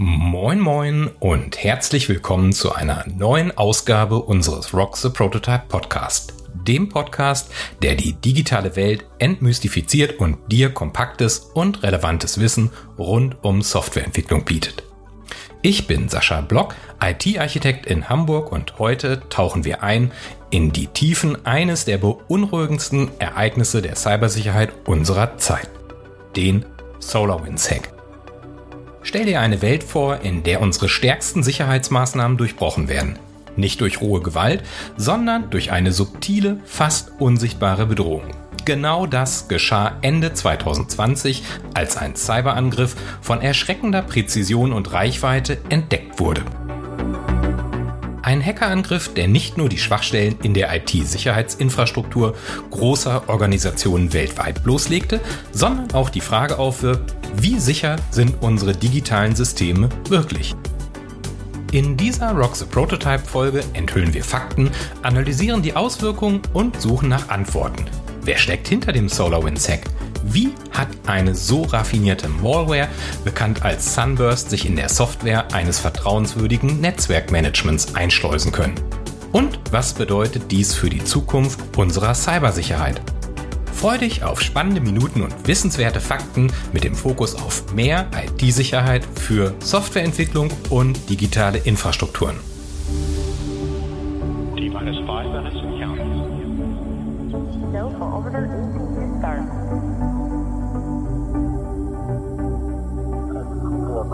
Moin moin und herzlich willkommen zu einer neuen Ausgabe unseres Rock the Prototype Podcast. Dem Podcast, der die digitale Welt entmystifiziert und dir kompaktes und relevantes Wissen rund um Softwareentwicklung bietet. Ich bin Sascha Block, IT-Architekt in Hamburg und heute tauchen wir ein in die Tiefen eines der beunruhigendsten Ereignisse der Cybersicherheit unserer Zeit, den SolarWinds Hack. Stell dir eine Welt vor, in der unsere stärksten Sicherheitsmaßnahmen durchbrochen werden. Nicht durch rohe Gewalt, sondern durch eine subtile, fast unsichtbare Bedrohung. Genau das geschah Ende 2020, als ein Cyberangriff von erschreckender Präzision und Reichweite entdeckt wurde. Ein Hackerangriff, der nicht nur die Schwachstellen in der IT-Sicherheitsinfrastruktur großer Organisationen weltweit bloßlegte, sondern auch die Frage aufwirft, wie sicher sind unsere digitalen Systeme wirklich? In dieser Rock the Prototype Folge enthüllen wir Fakten, analysieren die Auswirkungen und suchen nach Antworten. Wer steckt hinter dem SolarWinds Hack? Wie hat eine so raffinierte Malware, bekannt als Sunburst, sich in der Software eines vertrauenswürdigen Netzwerkmanagements einschleusen können? Und was bedeutet dies für die Zukunft unserer Cybersicherheit? Freu dich auf spannende Minuten und wissenswerte Fakten mit dem Fokus auf mehr IT-Sicherheit für Softwareentwicklung und digitale Infrastrukturen. T-minus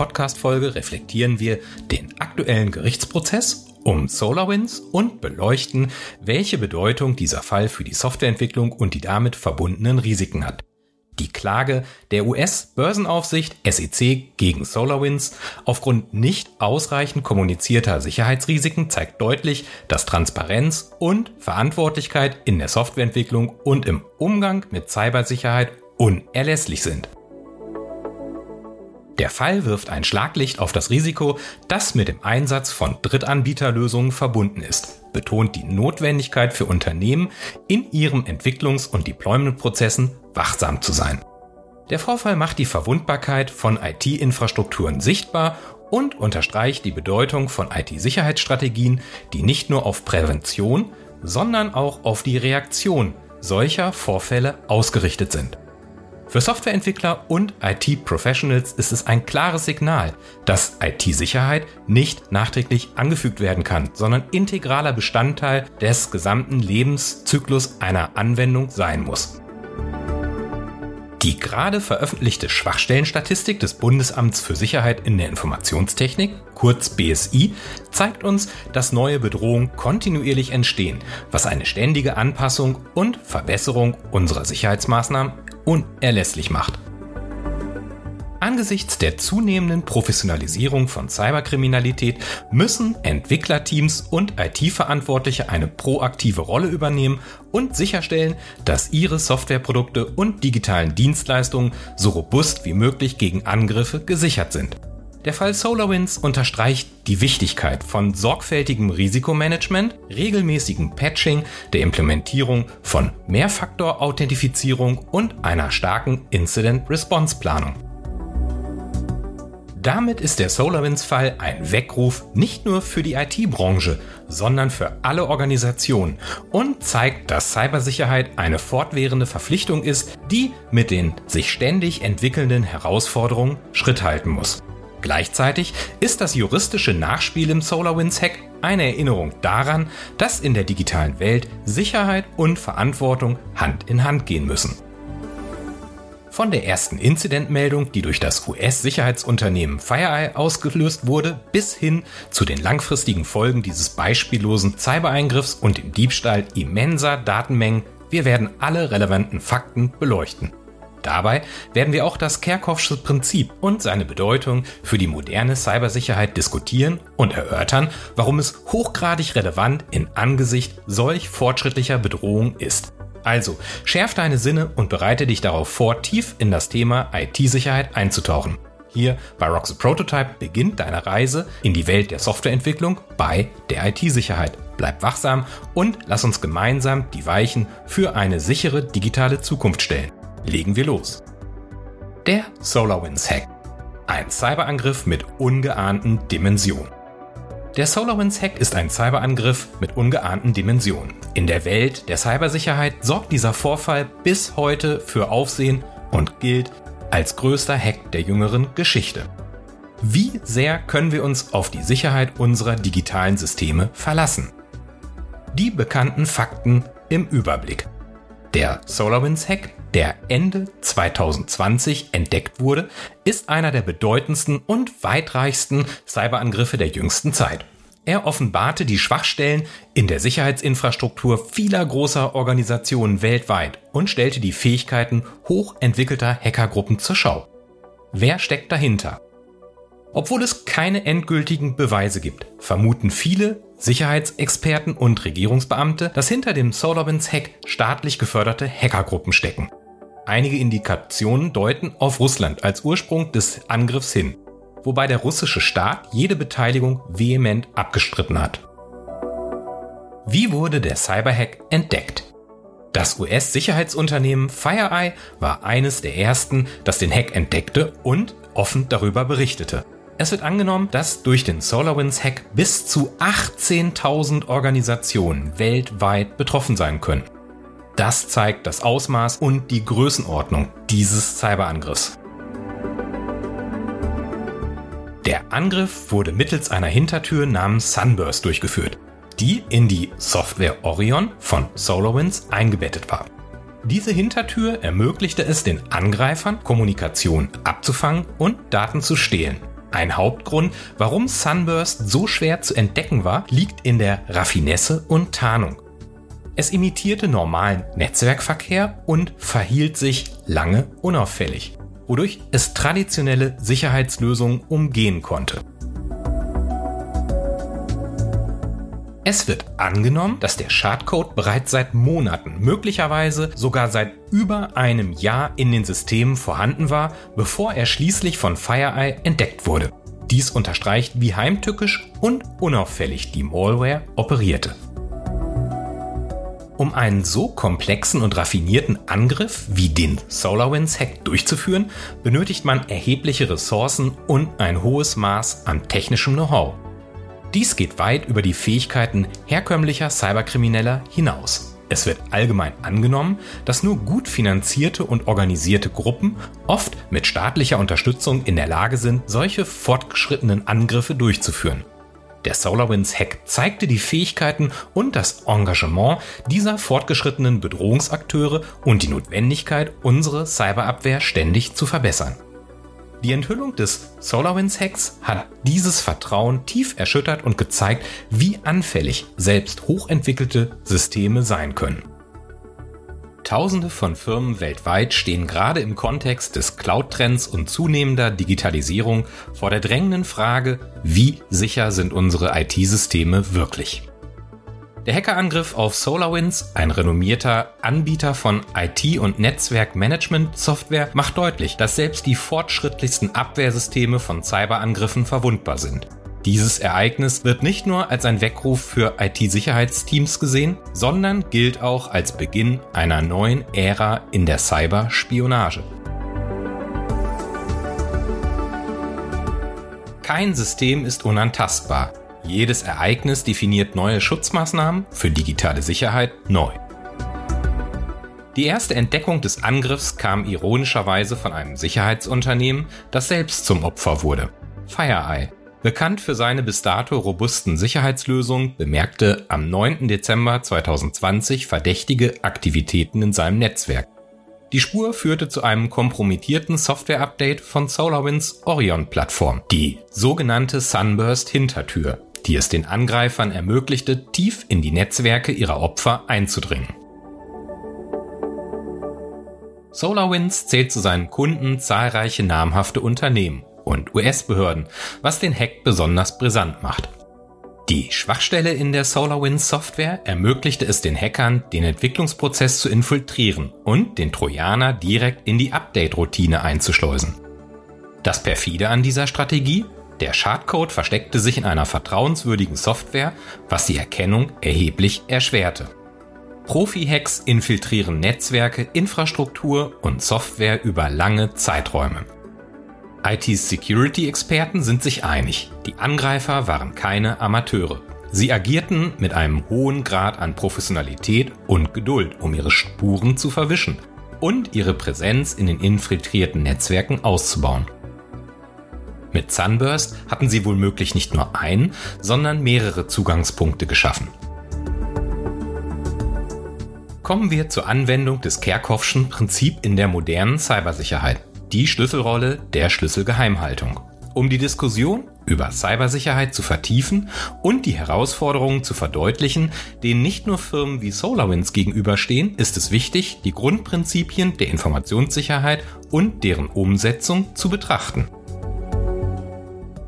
Podcast-Folge reflektieren wir den aktuellen Gerichtsprozess um SolarWinds und beleuchten, welche Bedeutung dieser Fall für die Softwareentwicklung und die damit verbundenen Risiken hat. Die Klage der US-Börsenaufsicht SEC gegen SolarWinds aufgrund nicht ausreichend kommunizierter Sicherheitsrisiken zeigt deutlich, dass Transparenz und Verantwortlichkeit in der Softwareentwicklung und im Umgang mit Cybersicherheit unerlässlich sind. Der Fall wirft ein Schlaglicht auf das Risiko, das mit dem Einsatz von Drittanbieterlösungen verbunden ist, betont die Notwendigkeit für Unternehmen, in ihren Entwicklungs- und Deployment-Prozessen wachsam zu sein. Der Vorfall macht die Verwundbarkeit von IT-Infrastrukturen sichtbar und unterstreicht die Bedeutung von IT-Sicherheitsstrategien, die nicht nur auf Prävention, sondern auch auf die Reaktion solcher Vorfälle ausgerichtet sind. Für Softwareentwickler und IT-Professionals ist es ein klares Signal, dass IT-Sicherheit nicht nachträglich angefügt werden kann, sondern integraler Bestandteil des gesamten Lebenszyklus einer Anwendung sein muss. Die gerade veröffentlichte Schwachstellenstatistik des Bundesamts für Sicherheit in der Informationstechnik, kurz BSI, zeigt uns, dass neue Bedrohungen kontinuierlich entstehen, was eine ständige Anpassung und Verbesserung unserer Sicherheitsmaßnahmen unerlässlich macht. Angesichts der zunehmenden Professionalisierung von Cyberkriminalität müssen Entwicklerteams und IT-Verantwortliche eine proaktive Rolle übernehmen und sicherstellen, dass ihre Softwareprodukte und digitalen Dienstleistungen so robust wie möglich gegen Angriffe gesichert sind. Der Fall SolarWinds unterstreicht die Wichtigkeit von sorgfältigem Risikomanagement, regelmäßigem Patching, der Implementierung von Mehrfaktor-Authentifizierung und einer starken Incident-Response-Planung. Damit ist der SolarWinds-Fall ein Weckruf nicht nur für die IT-Branche, sondern für alle Organisationen und zeigt, dass Cybersicherheit eine fortwährende Verpflichtung ist, die mit den sich ständig entwickelnden Herausforderungen Schritt halten muss. Gleichzeitig ist das juristische Nachspiel im SolarWinds-Hack eine Erinnerung daran, dass in der digitalen Welt Sicherheit und Verantwortung Hand in Hand gehen müssen. Von der ersten Inzidentmeldung, die durch das US-Sicherheitsunternehmen FireEye ausgelöst wurde, bis hin zu den langfristigen Folgen dieses beispiellosen Cybereingriffs und dem Diebstahl immenser Datenmengen, wir werden alle relevanten Fakten beleuchten. Dabei werden wir auch das Kerkhoffsche Prinzip und seine Bedeutung für die moderne Cybersicherheit diskutieren und erörtern, warum es hochgradig relevant in Angesicht solch fortschrittlicher Bedrohung ist. Also, schärf deine Sinne und bereite dich darauf vor, tief in das Thema IT-Sicherheit einzutauchen. Hier bei Rock Prototype beginnt deine Reise in die Welt der Softwareentwicklung bei der IT-Sicherheit. Bleib wachsam und lass uns gemeinsam die Weichen für eine sichere digitale Zukunft stellen. Legen wir los. Der SolarWinds Hack. Ein Cyberangriff mit ungeahnten Dimensionen. Der SolarWinds Hack ist ein Cyberangriff mit ungeahnten Dimensionen. In der Welt der Cybersicherheit sorgt dieser Vorfall bis heute für Aufsehen und gilt als größter Hack der jüngeren Geschichte. Wie sehr können wir uns auf die Sicherheit unserer digitalen Systeme verlassen? Die bekannten Fakten im Überblick. Der SolarWinds Hack, der Ende 2020 entdeckt wurde, ist einer der bedeutendsten und weitreichsten Cyberangriffe der jüngsten Zeit. Er offenbarte die Schwachstellen in der Sicherheitsinfrastruktur vieler großer Organisationen weltweit und stellte die Fähigkeiten hochentwickelter Hackergruppen zur Schau. Wer steckt dahinter? Obwohl es keine endgültigen Beweise gibt, vermuten viele Sicherheitsexperten und Regierungsbeamte, dass hinter dem SolarWinds-Hack staatlich geförderte Hackergruppen stecken. Einige Indikationen deuten auf Russland als Ursprung des Angriffs hin, wobei der russische Staat jede Beteiligung vehement abgestritten hat. Wie wurde der Cyberhack entdeckt? Das US-Sicherheitsunternehmen FireEye war eines der ersten, das den Hack entdeckte und offen darüber berichtete. Es wird angenommen, dass durch den SolarWinds-Hack bis zu 18.000 Organisationen weltweit betroffen sein können. Das zeigt das Ausmaß und die Größenordnung dieses Cyberangriffs. Der Angriff wurde mittels einer Hintertür namens Sunburst durchgeführt, die in die Software Orion von SolarWinds eingebettet war. Diese Hintertür ermöglichte es den Angreifern, Kommunikation abzufangen und Daten zu stehlen. Ein Hauptgrund, warum Sunburst so schwer zu entdecken war, liegt in der Raffinesse und Tarnung. Es imitierte normalen Netzwerkverkehr und verhielt sich lange unauffällig, wodurch es traditionelle Sicherheitslösungen umgehen konnte. Es wird angenommen, dass der Schadcode bereits seit Monaten, möglicherweise sogar seit über einem Jahr in den Systemen vorhanden war, bevor er schließlich von FireEye entdeckt wurde. Dies unterstreicht, wie heimtückisch und unauffällig die Malware operierte. Um einen so komplexen und raffinierten Angriff wie den SolarWinds Hack durchzuführen, benötigt man erhebliche Ressourcen und ein hohes Maß an technischem Know-how. Dies geht weit über die Fähigkeiten herkömmlicher Cyberkrimineller hinaus. Es wird allgemein angenommen, dass nur gut finanzierte und organisierte Gruppen oft mit staatlicher Unterstützung in der Lage sind, solche fortgeschrittenen Angriffe durchzuführen. Der SolarWinds Hack zeigte die Fähigkeiten und das Engagement dieser fortgeschrittenen Bedrohungsakteure und die Notwendigkeit, unsere Cyberabwehr ständig zu verbessern. Die Enthüllung des SolarWinds-Hacks hat dieses Vertrauen tief erschüttert und gezeigt, wie anfällig selbst hochentwickelte Systeme sein können. Tausende von Firmen weltweit stehen gerade im Kontext des Cloud-Trends und zunehmender Digitalisierung vor der drängenden Frage, wie sicher sind unsere IT-Systeme wirklich? Der Hackerangriff auf SolarWinds, ein renommierter Anbieter von IT- und Netzwerkmanagement-Software, macht deutlich, dass selbst die fortschrittlichsten Abwehrsysteme von Cyberangriffen verwundbar sind. Dieses Ereignis wird nicht nur als ein Weckruf für IT-Sicherheitsteams gesehen, sondern gilt auch als Beginn einer neuen Ära in der Cyberspionage. Kein System ist unantastbar. Jedes Ereignis definiert neue Schutzmaßnahmen für digitale Sicherheit neu. Die erste Entdeckung des Angriffs kam ironischerweise von einem Sicherheitsunternehmen, das selbst zum Opfer wurde. FireEye. Bekannt für seine bis dato robusten Sicherheitslösungen, bemerkte am 9. Dezember 2020 verdächtige Aktivitäten in seinem Netzwerk. Die Spur führte zu einem kompromittierten Software-Update von SolarWinds Orion-Plattform, die sogenannte Sunburst-Hintertür, die es den Angreifern ermöglichte, tief in die Netzwerke ihrer Opfer einzudringen. SolarWinds zählt zu seinen Kunden zahlreiche namhafte Unternehmen und US-Behörden, was den Hack besonders brisant macht. Die Schwachstelle in der SolarWinds Software ermöglichte es den Hackern, den Entwicklungsprozess zu infiltrieren und den Trojaner direkt in die Update-Routine einzuschleusen. Das perfide an dieser Strategie? Der Schadcode versteckte sich in einer vertrauenswürdigen Software, was die Erkennung erheblich erschwerte. Profi-Hacks infiltrieren Netzwerke, Infrastruktur und Software über lange Zeiträume. IT-Security-Experten sind sich einig, die Angreifer waren keine Amateure. Sie agierten mit einem hohen Grad an Professionalität und Geduld, um ihre Spuren zu verwischen und ihre Präsenz in den infiltrierten Netzwerken auszubauen. Mit Sunburst hatten sie womöglich nicht nur einen, sondern mehrere Zugangspunkte geschaffen. Kommen wir zur Anwendung des Kerkhoffschen Prinzip in der modernen Cybersicherheit, die Schlüsselrolle der Schlüsselgeheimhaltung. Um die Diskussion über Cybersicherheit zu vertiefen und die Herausforderungen zu verdeutlichen, denen nicht nur Firmen wie SolarWinds gegenüberstehen, ist es wichtig, die Grundprinzipien der Informationssicherheit und deren Umsetzung zu betrachten.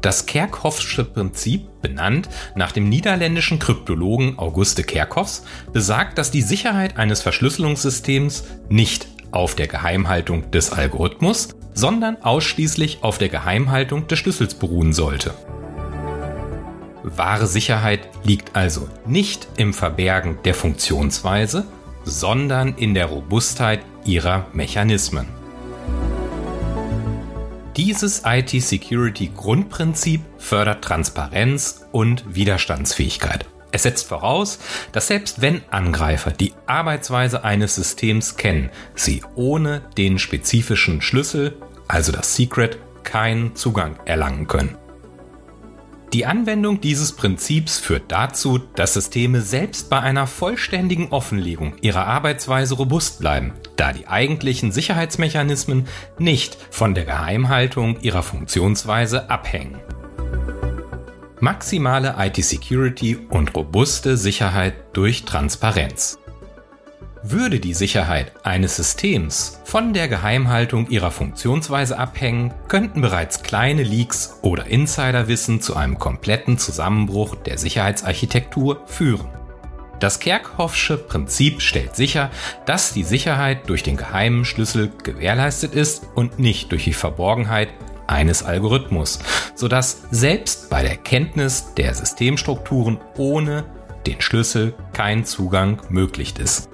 Das Kerkhoffsche Prinzip, benannt nach dem niederländischen Kryptologen Auguste Kerkhoffs, besagt, dass die Sicherheit eines Verschlüsselungssystems nicht auf der Geheimhaltung des Algorithmus, sondern ausschließlich auf der Geheimhaltung des Schlüssels beruhen sollte. Wahre Sicherheit liegt also nicht im Verbergen der Funktionsweise, sondern in der Robustheit ihrer Mechanismen. Dieses IT-Security-Grundprinzip fördert Transparenz und Widerstandsfähigkeit. Es setzt voraus, dass selbst wenn Angreifer die Arbeitsweise eines Systems kennen, sie ohne den spezifischen Schlüssel, also das Secret, keinen Zugang erlangen können. Die Anwendung dieses Prinzips führt dazu, dass Systeme selbst bei einer vollständigen Offenlegung ihrer Arbeitsweise robust bleiben, da die eigentlichen Sicherheitsmechanismen nicht von der Geheimhaltung ihrer Funktionsweise abhängen. Maximale IT-Security und robuste Sicherheit durch Transparenz. Würde die Sicherheit eines Systems von der Geheimhaltung ihrer Funktionsweise abhängen, könnten bereits kleine Leaks oder Insiderwissen zu einem kompletten Zusammenbruch der Sicherheitsarchitektur führen. Das Kerkhoffsche Prinzip stellt sicher, dass die Sicherheit durch den geheimen Schlüssel gewährleistet ist und nicht durch die Verborgenheit eines Algorithmus, sodass selbst bei der Kenntnis der Systemstrukturen ohne den Schlüssel kein Zugang möglich ist.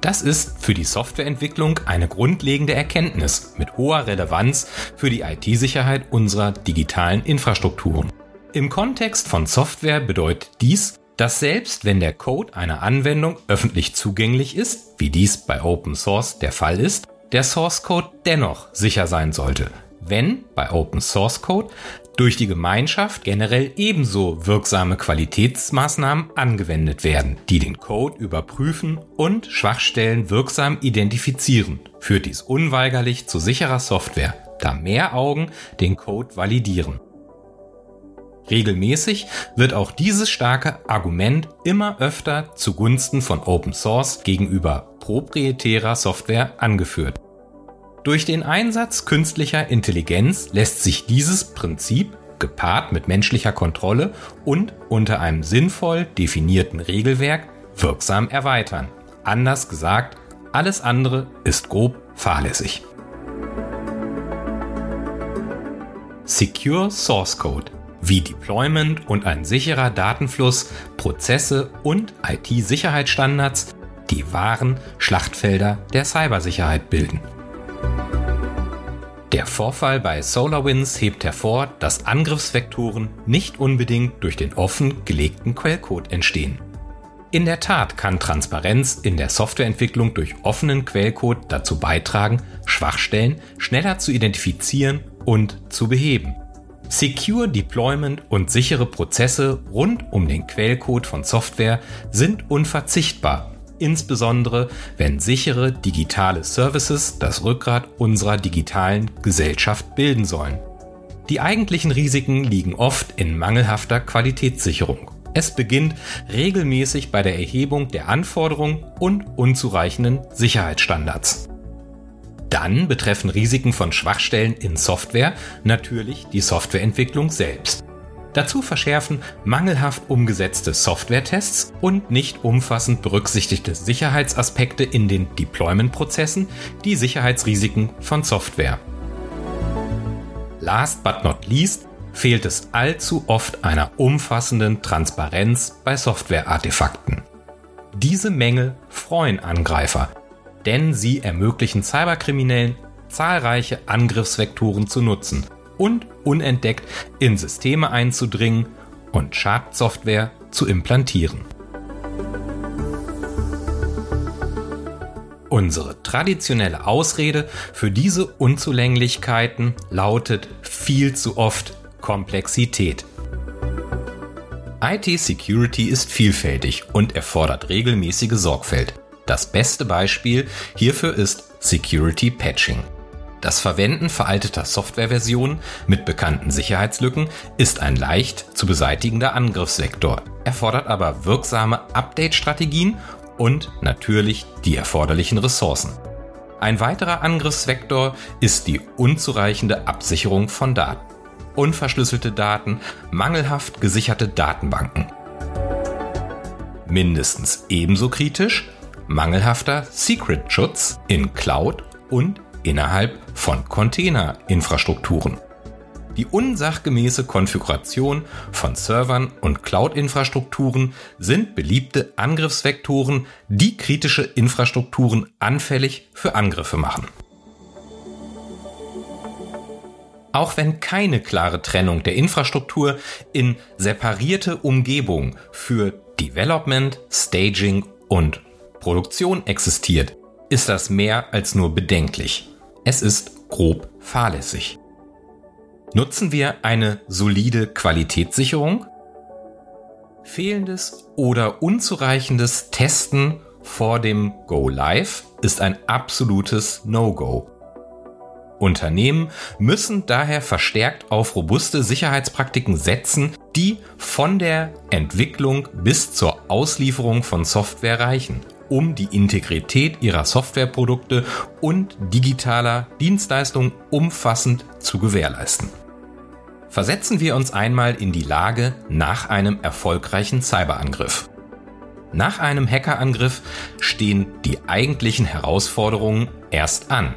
Das ist für die Softwareentwicklung eine grundlegende Erkenntnis mit hoher Relevanz für die IT-Sicherheit unserer digitalen Infrastrukturen. Im Kontext von Software bedeutet dies, dass selbst wenn der Code einer Anwendung öffentlich zugänglich ist, wie dies bei Open Source der Fall ist, der Source Code dennoch sicher sein sollte, wenn bei Open Source Code durch die Gemeinschaft generell ebenso wirksame Qualitätsmaßnahmen angewendet werden, die den Code überprüfen und Schwachstellen wirksam identifizieren, führt dies unweigerlich zu sicherer Software, da mehr Augen den Code validieren. Regelmäßig wird auch dieses starke Argument immer öfter zugunsten von Open Source gegenüber proprietärer Software angeführt. Durch den Einsatz künstlicher Intelligenz lässt sich dieses Prinzip gepaart mit menschlicher Kontrolle und unter einem sinnvoll definierten Regelwerk wirksam erweitern. Anders gesagt, alles andere ist grob fahrlässig. Secure Source Code wie Deployment und ein sicherer Datenfluss, Prozesse und IT-Sicherheitsstandards die wahren Schlachtfelder der Cybersicherheit bilden. Der Vorfall bei SolarWinds hebt hervor, dass Angriffsvektoren nicht unbedingt durch den offen gelegten Quellcode entstehen. In der Tat kann Transparenz in der Softwareentwicklung durch offenen Quellcode dazu beitragen, Schwachstellen schneller zu identifizieren und zu beheben. Secure Deployment und sichere Prozesse rund um den Quellcode von Software sind unverzichtbar, insbesondere wenn sichere digitale Services das Rückgrat unserer digitalen Gesellschaft bilden sollen. Die eigentlichen Risiken liegen oft in mangelhafter Qualitätssicherung. Es beginnt regelmäßig bei der Erhebung der Anforderungen und unzureichenden Sicherheitsstandards. Dann betreffen Risiken von Schwachstellen in Software natürlich die Softwareentwicklung selbst. Dazu verschärfen mangelhaft umgesetzte Softwaretests und nicht umfassend berücksichtigte Sicherheitsaspekte in den Deployment-Prozessen die Sicherheitsrisiken von Software. Last but not least fehlt es allzu oft einer umfassenden Transparenz bei Software-Artefakten. Diese Mängel freuen Angreifer, denn sie ermöglichen Cyberkriminellen zahlreiche Angriffsvektoren zu nutzen und unentdeckt in Systeme einzudringen und Schadsoftware zu implantieren. Unsere traditionelle Ausrede für diese Unzulänglichkeiten lautet viel zu oft Komplexität. IT-Security ist vielfältig und erfordert regelmäßige Sorgfalt. Das beste Beispiel hierfür ist Security Patching. Das Verwenden veralteter Softwareversionen mit bekannten Sicherheitslücken ist ein leicht zu beseitigender Angriffsvektor, erfordert aber wirksame Update-Strategien und natürlich die erforderlichen Ressourcen. Ein weiterer Angriffsvektor ist die unzureichende Absicherung von Daten. Unverschlüsselte Daten, mangelhaft gesicherte Datenbanken. Mindestens ebenso kritisch mangelhafter Secret-Schutz in Cloud und innerhalb von Container-Infrastrukturen. Die unsachgemäße Konfiguration von Servern und Cloud-Infrastrukturen sind beliebte Angriffsvektoren, die kritische Infrastrukturen anfällig für Angriffe machen. Auch wenn keine klare Trennung der Infrastruktur in separierte Umgebungen für Development, Staging und Produktion existiert, ist das mehr als nur bedenklich. Es ist grob fahrlässig. Nutzen wir eine solide Qualitätssicherung? Fehlendes oder unzureichendes Testen vor dem Go Live ist ein absolutes No-Go. Unternehmen müssen daher verstärkt auf robuste Sicherheitspraktiken setzen, die von der Entwicklung bis zur Auslieferung von Software reichen um die Integrität ihrer Softwareprodukte und digitaler Dienstleistungen umfassend zu gewährleisten. Versetzen wir uns einmal in die Lage nach einem erfolgreichen Cyberangriff. Nach einem Hackerangriff stehen die eigentlichen Herausforderungen erst an.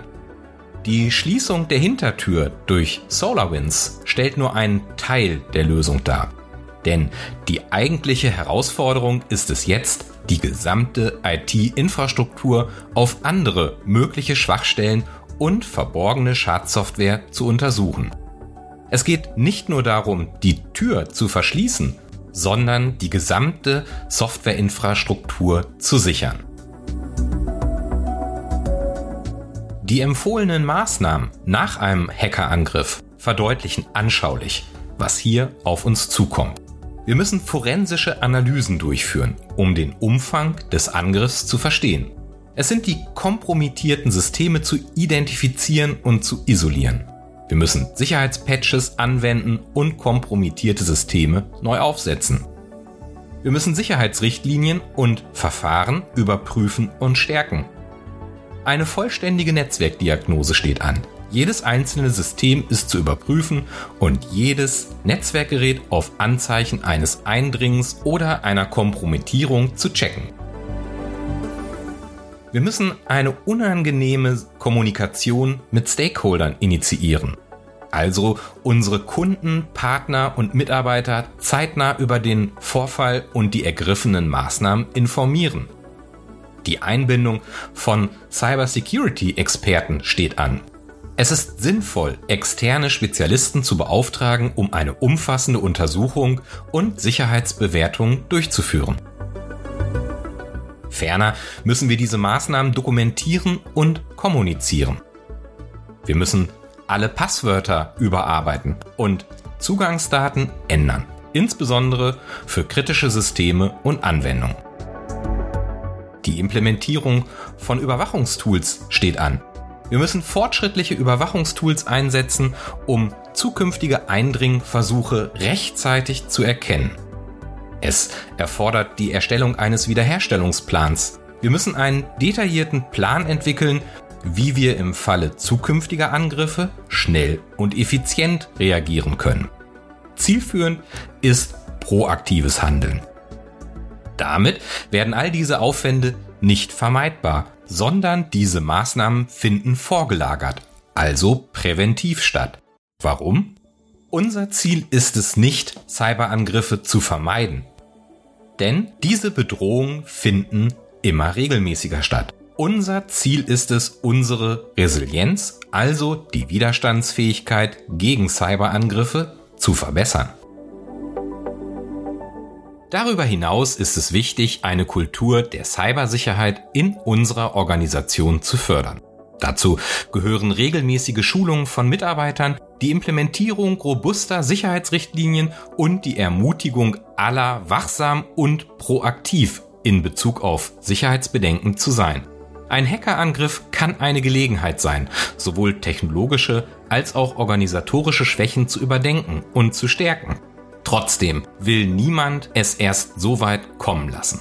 Die Schließung der Hintertür durch SolarWinds stellt nur einen Teil der Lösung dar. Denn die eigentliche Herausforderung ist es jetzt, die gesamte IT-Infrastruktur auf andere mögliche Schwachstellen und verborgene Schadsoftware zu untersuchen. Es geht nicht nur darum, die Tür zu verschließen, sondern die gesamte Softwareinfrastruktur zu sichern. Die empfohlenen Maßnahmen nach einem Hackerangriff verdeutlichen anschaulich, was hier auf uns zukommt. Wir müssen forensische Analysen durchführen, um den Umfang des Angriffs zu verstehen. Es sind die kompromittierten Systeme zu identifizieren und zu isolieren. Wir müssen Sicherheitspatches anwenden und kompromittierte Systeme neu aufsetzen. Wir müssen Sicherheitsrichtlinien und Verfahren überprüfen und stärken. Eine vollständige Netzwerkdiagnose steht an. Jedes einzelne System ist zu überprüfen und jedes Netzwerkgerät auf Anzeichen eines Eindringens oder einer Kompromittierung zu checken. Wir müssen eine unangenehme Kommunikation mit Stakeholdern initiieren. Also unsere Kunden, Partner und Mitarbeiter zeitnah über den Vorfall und die ergriffenen Maßnahmen informieren. Die Einbindung von Cybersecurity-Experten steht an. Es ist sinnvoll, externe Spezialisten zu beauftragen, um eine umfassende Untersuchung und Sicherheitsbewertung durchzuführen. Ferner müssen wir diese Maßnahmen dokumentieren und kommunizieren. Wir müssen alle Passwörter überarbeiten und Zugangsdaten ändern, insbesondere für kritische Systeme und Anwendungen. Die Implementierung von Überwachungstools steht an. Wir müssen fortschrittliche Überwachungstools einsetzen, um zukünftige Eindringversuche rechtzeitig zu erkennen. Es erfordert die Erstellung eines Wiederherstellungsplans. Wir müssen einen detaillierten Plan entwickeln, wie wir im Falle zukünftiger Angriffe schnell und effizient reagieren können. Zielführend ist proaktives Handeln. Damit werden all diese Aufwände nicht vermeidbar, sondern diese Maßnahmen finden vorgelagert, also präventiv statt. Warum? Unser Ziel ist es nicht, Cyberangriffe zu vermeiden. Denn diese Bedrohungen finden immer regelmäßiger statt. Unser Ziel ist es, unsere Resilienz, also die Widerstandsfähigkeit gegen Cyberangriffe, zu verbessern. Darüber hinaus ist es wichtig, eine Kultur der Cybersicherheit in unserer Organisation zu fördern. Dazu gehören regelmäßige Schulungen von Mitarbeitern, die Implementierung robuster Sicherheitsrichtlinien und die Ermutigung aller wachsam und proaktiv in Bezug auf Sicherheitsbedenken zu sein. Ein Hackerangriff kann eine Gelegenheit sein, sowohl technologische als auch organisatorische Schwächen zu überdenken und zu stärken. Trotzdem will niemand es erst so weit kommen lassen.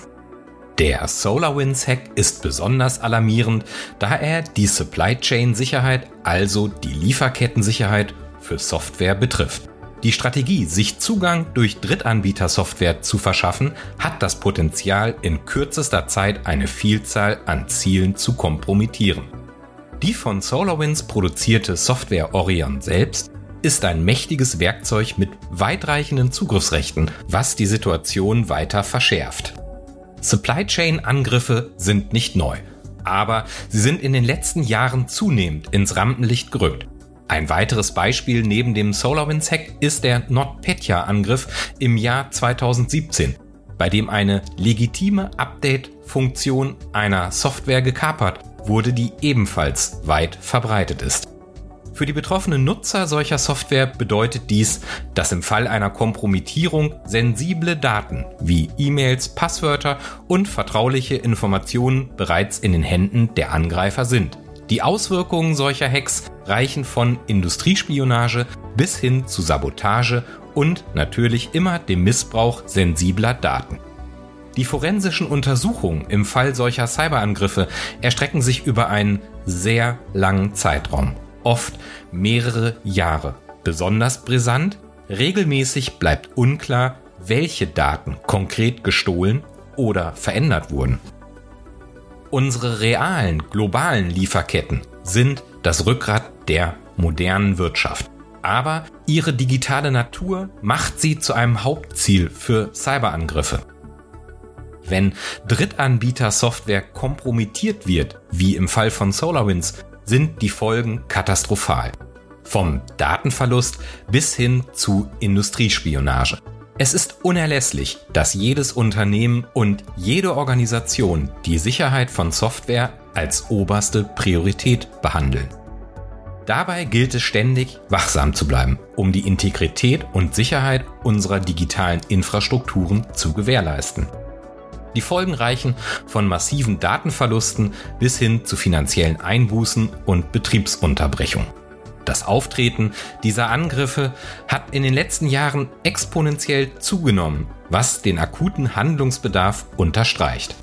Der SolarWinds-Hack ist besonders alarmierend, da er die Supply Chain Sicherheit, also die Lieferkettensicherheit für Software betrifft. Die Strategie, sich Zugang durch Drittanbieter-Software zu verschaffen, hat das Potenzial, in kürzester Zeit eine Vielzahl an Zielen zu kompromittieren. Die von SolarWinds produzierte Software Orion selbst ist ein mächtiges Werkzeug mit weitreichenden Zugriffsrechten, was die Situation weiter verschärft. Supply Chain Angriffe sind nicht neu, aber sie sind in den letzten Jahren zunehmend ins Rampenlicht gerückt. Ein weiteres Beispiel neben dem SolarWinds Hack ist der NotPetya Angriff im Jahr 2017, bei dem eine legitime Update-Funktion einer Software gekapert wurde, die ebenfalls weit verbreitet ist. Für die betroffenen Nutzer solcher Software bedeutet dies, dass im Fall einer Kompromittierung sensible Daten wie E-Mails, Passwörter und vertrauliche Informationen bereits in den Händen der Angreifer sind. Die Auswirkungen solcher Hacks reichen von Industriespionage bis hin zu Sabotage und natürlich immer dem Missbrauch sensibler Daten. Die forensischen Untersuchungen im Fall solcher Cyberangriffe erstrecken sich über einen sehr langen Zeitraum oft mehrere Jahre. Besonders brisant, regelmäßig bleibt unklar, welche Daten konkret gestohlen oder verändert wurden. Unsere realen globalen Lieferketten sind das Rückgrat der modernen Wirtschaft. Aber ihre digitale Natur macht sie zu einem Hauptziel für Cyberangriffe. Wenn Drittanbieter-Software kompromittiert wird, wie im Fall von SolarWinds, sind die Folgen katastrophal. Vom Datenverlust bis hin zu Industriespionage. Es ist unerlässlich, dass jedes Unternehmen und jede Organisation die Sicherheit von Software als oberste Priorität behandeln. Dabei gilt es ständig, wachsam zu bleiben, um die Integrität und Sicherheit unserer digitalen Infrastrukturen zu gewährleisten. Die Folgen reichen von massiven Datenverlusten bis hin zu finanziellen Einbußen und Betriebsunterbrechungen. Das Auftreten dieser Angriffe hat in den letzten Jahren exponentiell zugenommen, was den akuten Handlungsbedarf unterstreicht.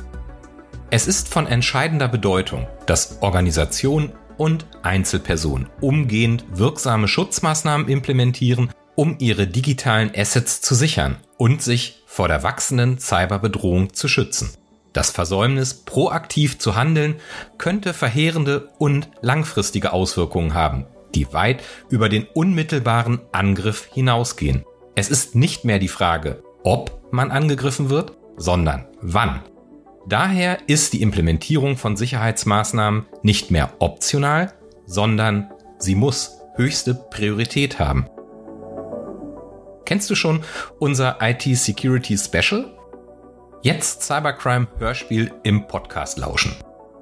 Es ist von entscheidender Bedeutung, dass Organisationen und Einzelpersonen umgehend wirksame Schutzmaßnahmen implementieren, um ihre digitalen Assets zu sichern und sich vor der wachsenden Cyberbedrohung zu schützen. Das Versäumnis, proaktiv zu handeln, könnte verheerende und langfristige Auswirkungen haben, die weit über den unmittelbaren Angriff hinausgehen. Es ist nicht mehr die Frage, ob man angegriffen wird, sondern wann. Daher ist die Implementierung von Sicherheitsmaßnahmen nicht mehr optional, sondern sie muss höchste Priorität haben. Kennst du schon unser IT Security Special? Jetzt Cybercrime Hörspiel im Podcast lauschen.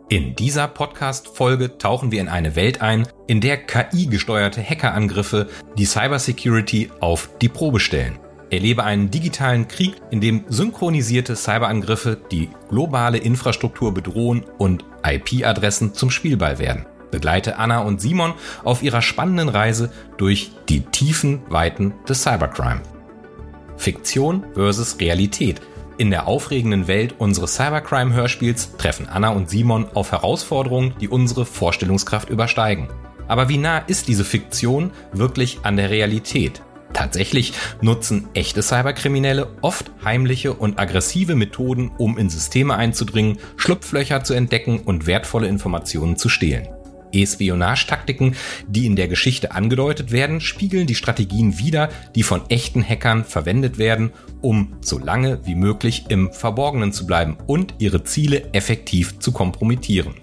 In dieser Podcast-Folge tauchen wir in eine Welt ein, in der KI-gesteuerte Hackerangriffe die Cybersecurity auf die Probe stellen. Erlebe einen digitalen Krieg, in dem synchronisierte Cyberangriffe die globale Infrastruktur bedrohen und IP-Adressen zum Spielball werden. Begleite Anna und Simon auf ihrer spannenden Reise durch die tiefen Weiten des Cybercrime. Fiktion versus Realität in der aufregenden Welt unseres Cybercrime-Hörspiels treffen Anna und Simon auf Herausforderungen, die unsere Vorstellungskraft übersteigen. Aber wie nah ist diese Fiktion wirklich an der Realität? Tatsächlich nutzen echte Cyberkriminelle oft heimliche und aggressive Methoden, um in Systeme einzudringen, Schlupflöcher zu entdecken und wertvolle Informationen zu stehlen. Espionagetaktiken, die in der Geschichte angedeutet werden, spiegeln die Strategien wider, die von echten Hackern verwendet werden, um so lange wie möglich im Verborgenen zu bleiben und ihre Ziele effektiv zu kompromittieren.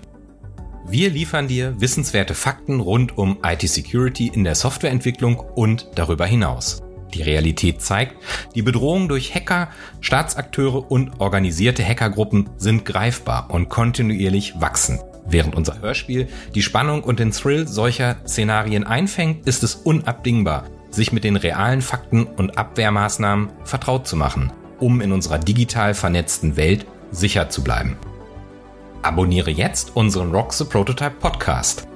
Wir liefern dir wissenswerte Fakten rund um IT-Security in der Softwareentwicklung und darüber hinaus. Die Realität zeigt, die Bedrohungen durch Hacker, Staatsakteure und organisierte Hackergruppen sind greifbar und kontinuierlich wachsen. Während unser Hörspiel die Spannung und den Thrill solcher Szenarien einfängt, ist es unabdingbar, sich mit den realen Fakten und Abwehrmaßnahmen vertraut zu machen, um in unserer digital vernetzten Welt sicher zu bleiben. Abonniere jetzt unseren Rock the Prototype Podcast.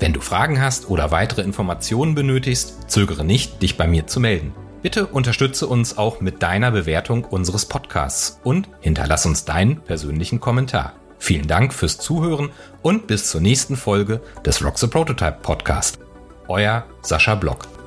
Wenn du Fragen hast oder weitere Informationen benötigst, zögere nicht, dich bei mir zu melden. Bitte unterstütze uns auch mit deiner Bewertung unseres Podcasts und hinterlass uns deinen persönlichen Kommentar. Vielen Dank fürs Zuhören und bis zur nächsten Folge des Rock the Prototype Podcast. Euer Sascha Block.